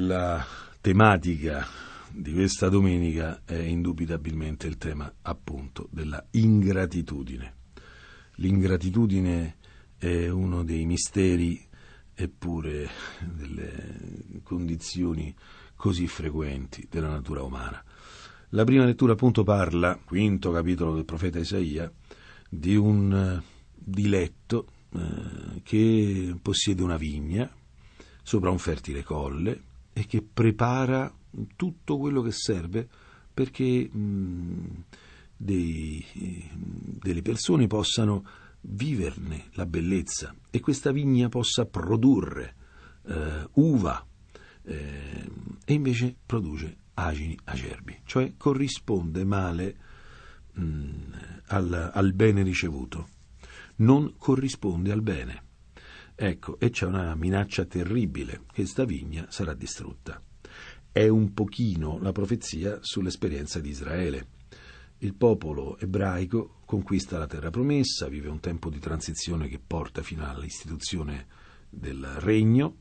La tematica di questa domenica è indubitabilmente il tema appunto della ingratitudine. L'ingratitudine è uno dei misteri eppure delle condizioni così frequenti della natura umana. La prima lettura appunto parla, quinto capitolo del profeta Isaia, di un diletto eh, che possiede una vigna sopra un fertile colle e che prepara tutto quello che serve perché mh, dei, delle persone possano viverne la bellezza e questa vigna possa produrre eh, uva eh, e invece produce agini acerbi, cioè corrisponde male mh, al, al bene ricevuto, non corrisponde al bene. Ecco, e c'è una minaccia terribile, che sta vigna sarà distrutta. È un pochino la profezia sull'esperienza di Israele. Il popolo ebraico conquista la terra promessa, vive un tempo di transizione che porta fino all'istituzione del regno,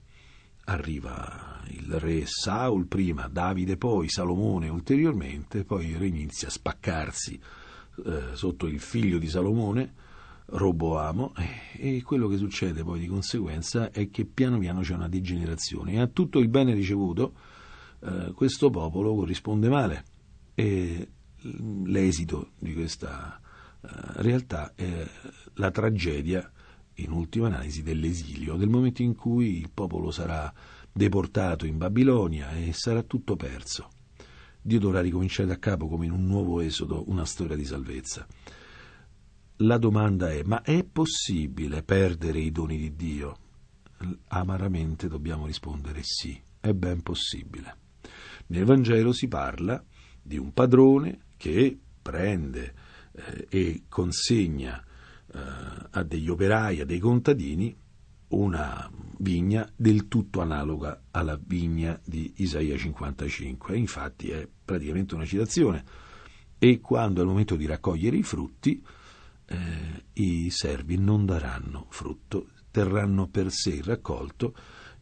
arriva il re Saul prima, Davide poi, Salomone ulteriormente, poi il re inizia a spaccarsi eh, sotto il figlio di Salomone, Roboamo e quello che succede poi di conseguenza è che piano piano c'è una degenerazione. E a tutto il bene ricevuto eh, questo popolo corrisponde male. E l'esito di questa eh, realtà è la tragedia in ultima analisi dell'esilio, del momento in cui il popolo sarà deportato in Babilonia e sarà tutto perso. Dio dovrà ricominciare da capo come in un nuovo esodo una storia di salvezza la domanda è, ma è possibile perdere i doni di Dio? Amaramente dobbiamo rispondere sì, è ben possibile. Nel Vangelo si parla di un padrone che prende eh, e consegna eh, a degli operai, a dei contadini, una vigna del tutto analoga alla vigna di Isaia 55. infatti è praticamente una citazione. E quando è il momento di raccogliere i frutti, eh, i servi non daranno frutto, terranno per sé il raccolto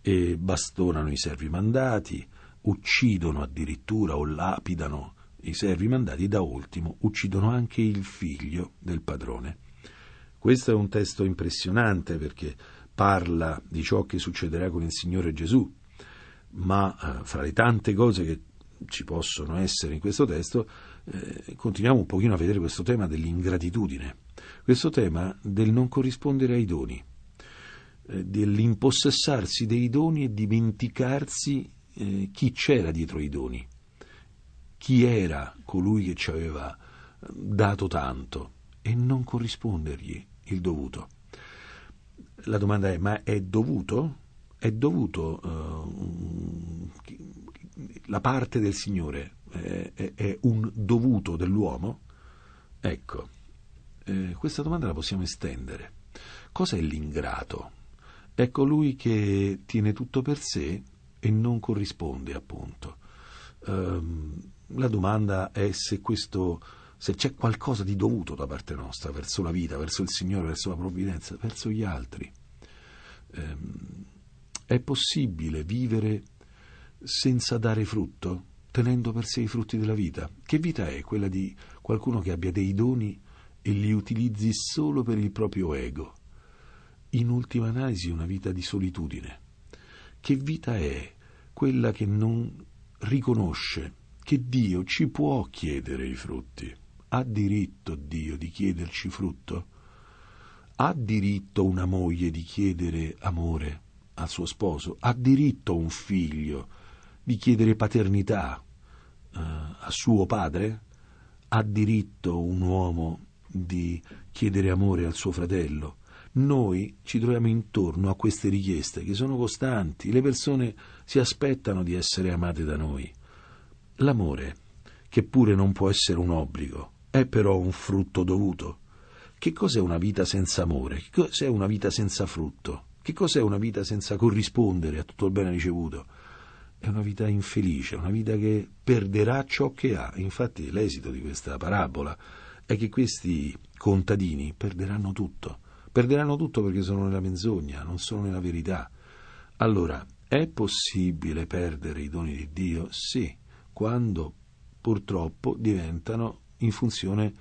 e bastonano i servi mandati, uccidono addirittura o lapidano i servi mandati, da ultimo uccidono anche il figlio del padrone. Questo è un testo impressionante perché parla di ciò che succederà con il Signore Gesù, ma eh, fra le tante cose che ci possono essere in questo testo, eh, continuiamo un pochino a vedere questo tema dell'ingratitudine questo tema del non corrispondere ai doni, eh, dell'impossessarsi dei doni e dimenticarsi eh, chi c'era dietro i doni, chi era colui che ci aveva eh, dato tanto e non corrispondergli il dovuto. La domanda è, ma è dovuto? È dovuto uh, la parte del Signore? È, è, è un dovuto dell'uomo? Ecco, eh, questa domanda la possiamo estendere. Cos'è l'ingrato? È colui che tiene tutto per sé e non corrisponde, appunto. Um, la domanda è se questo se c'è qualcosa di dovuto da parte nostra verso la vita, verso il Signore, verso la provvidenza, verso gli altri. Um, è possibile vivere senza dare frutto, tenendo per sé i frutti della vita? Che vita è quella di qualcuno che abbia dei doni e li utilizzi solo per il proprio ego. In ultima analisi una vita di solitudine. Che vita è quella che non riconosce che Dio ci può chiedere i frutti? Ha diritto Dio di chiederci frutto? Ha diritto una moglie di chiedere amore al suo sposo? Ha diritto un figlio di chiedere paternità uh, a suo padre? Ha diritto un uomo di chiedere amore al suo fratello. Noi ci troviamo intorno a queste richieste che sono costanti, le persone si aspettano di essere amate da noi. L'amore, che pure non può essere un obbligo, è però un frutto dovuto. Che cos'è una vita senza amore? Che cos'è una vita senza frutto? Che cos'è una vita senza corrispondere a tutto il bene ricevuto? È una vita infelice, una vita che perderà ciò che ha. Infatti l'esito di questa parabola è che questi contadini perderanno tutto. Perderanno tutto perché sono nella menzogna, non sono nella verità. Allora, È possibile perdere i doni di Dio? Sì, quando purtroppo diventano in funzione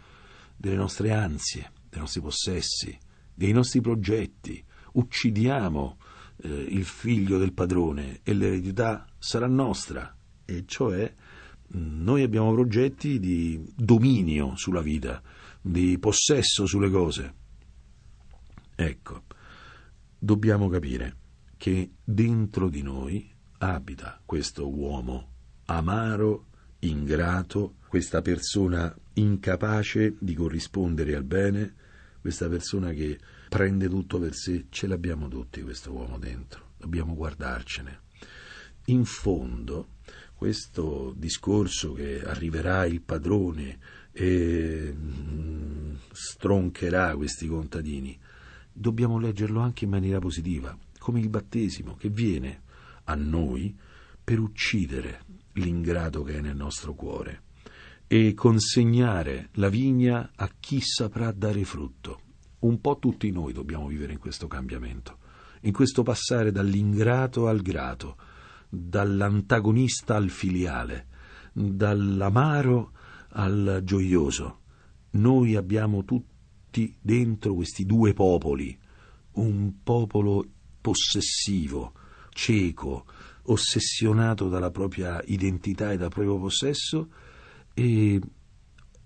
delle nostre ansie, dei nostri possessi, dei nostri progetti. Uccidiamo eh, il figlio del padrone e l'eredità sarà nostra, e cioè noi abbiamo progetti di dominio sulla vita, di possesso sulle cose. Ecco, dobbiamo capire che dentro di noi abita questo uomo amaro, ingrato, questa persona incapace di corrispondere al bene, questa persona che prende tutto per sé, ce l'abbiamo tutti questo uomo dentro, dobbiamo guardarcene. In fondo, questo discorso che arriverà il padrone e mm, stroncherà questi contadini, dobbiamo leggerlo anche in maniera positiva, come il battesimo che viene a noi per uccidere l'ingrato che è nel nostro cuore e consegnare la vigna a chi saprà dare frutto. Un po' tutti noi dobbiamo vivere in questo cambiamento, in questo passare dall'ingrato al grato, dall'antagonista al filiale, dall'amaro al gioioso. Noi abbiamo tutti dentro questi due popoli, un popolo possessivo, cieco, ossessionato dalla propria identità e dal proprio possesso, e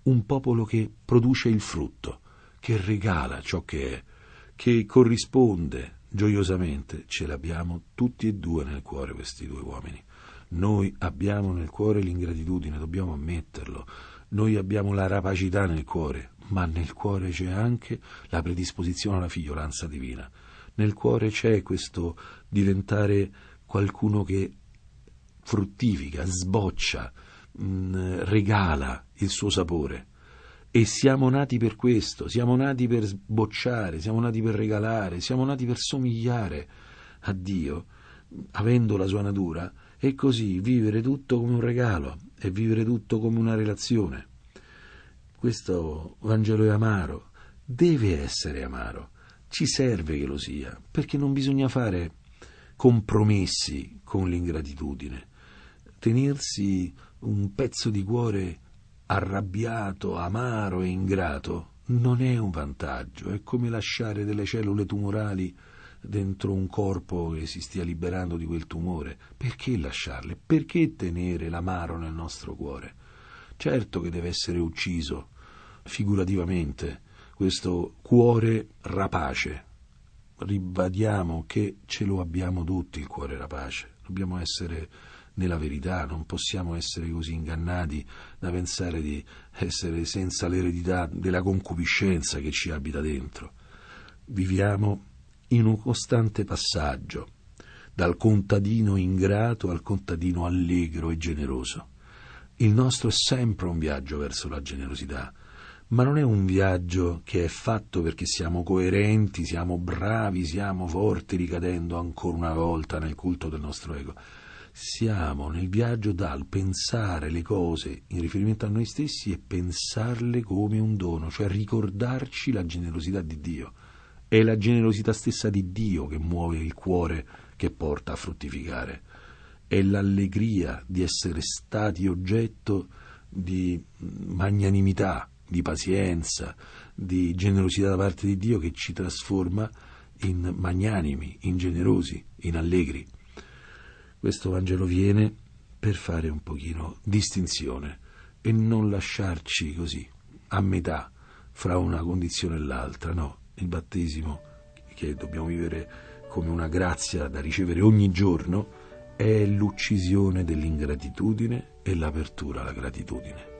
un popolo che produce il frutto, che regala ciò che è, che corrisponde gioiosamente. Ce l'abbiamo tutti e due nel cuore questi due uomini. Noi abbiamo nel cuore l'ingratitudine, dobbiamo ammetterlo. Noi abbiamo la rapacità nel cuore, ma nel cuore c'è anche la predisposizione alla figliolanza divina. Nel cuore c'è questo diventare qualcuno che fruttifica, sboccia, mm, regala il suo sapore. E siamo nati per questo, siamo nati per sbocciare, siamo nati per regalare, siamo nati per somigliare a Dio, avendo la sua natura, e così vivere tutto come un regalo e vivere tutto come una relazione. Questo Vangelo è amaro, deve essere amaro, ci serve che lo sia, perché non bisogna fare compromessi con l'ingratitudine, tenersi un pezzo di cuore arrabbiato, amaro e ingrato non è un vantaggio, è come lasciare delle cellule tumorali dentro un corpo che si stia liberando di quel tumore. Perché lasciarle? Perché tenere l'amaro nel nostro cuore? Certo che deve essere ucciso, figurativamente, questo cuore rapace. Ribadiamo che ce lo abbiamo tutti il cuore rapace, dobbiamo essere nella verità, non possiamo essere così ingannati da pensare di essere senza l'eredità della concupiscenza che ci abita dentro. Viviamo in un costante passaggio dal contadino ingrato al contadino allegro e generoso. Il nostro è sempre un viaggio verso la generosità, ma non è un viaggio che è fatto perché siamo coerenti, siamo bravi, siamo forti, ricadendo ancora una volta nel culto del nostro ego siamo nel viaggio dal pensare le cose in riferimento a noi stessi e pensarle come un dono, cioè ricordarci la generosità di Dio. È la generosità stessa di Dio che muove il cuore che porta a fruttificare. È l'allegria di essere stati oggetto di magnanimità, di pazienza, di generosità da parte di Dio che ci trasforma in magnanimi, in generosi, in allegri. Questo Vangelo viene per fare un pochino distinzione e non lasciarci così a metà fra una condizione e l'altra, no, il battesimo che dobbiamo vivere come una grazia da ricevere ogni giorno è l'uccisione dell'ingratitudine e l'apertura alla gratitudine.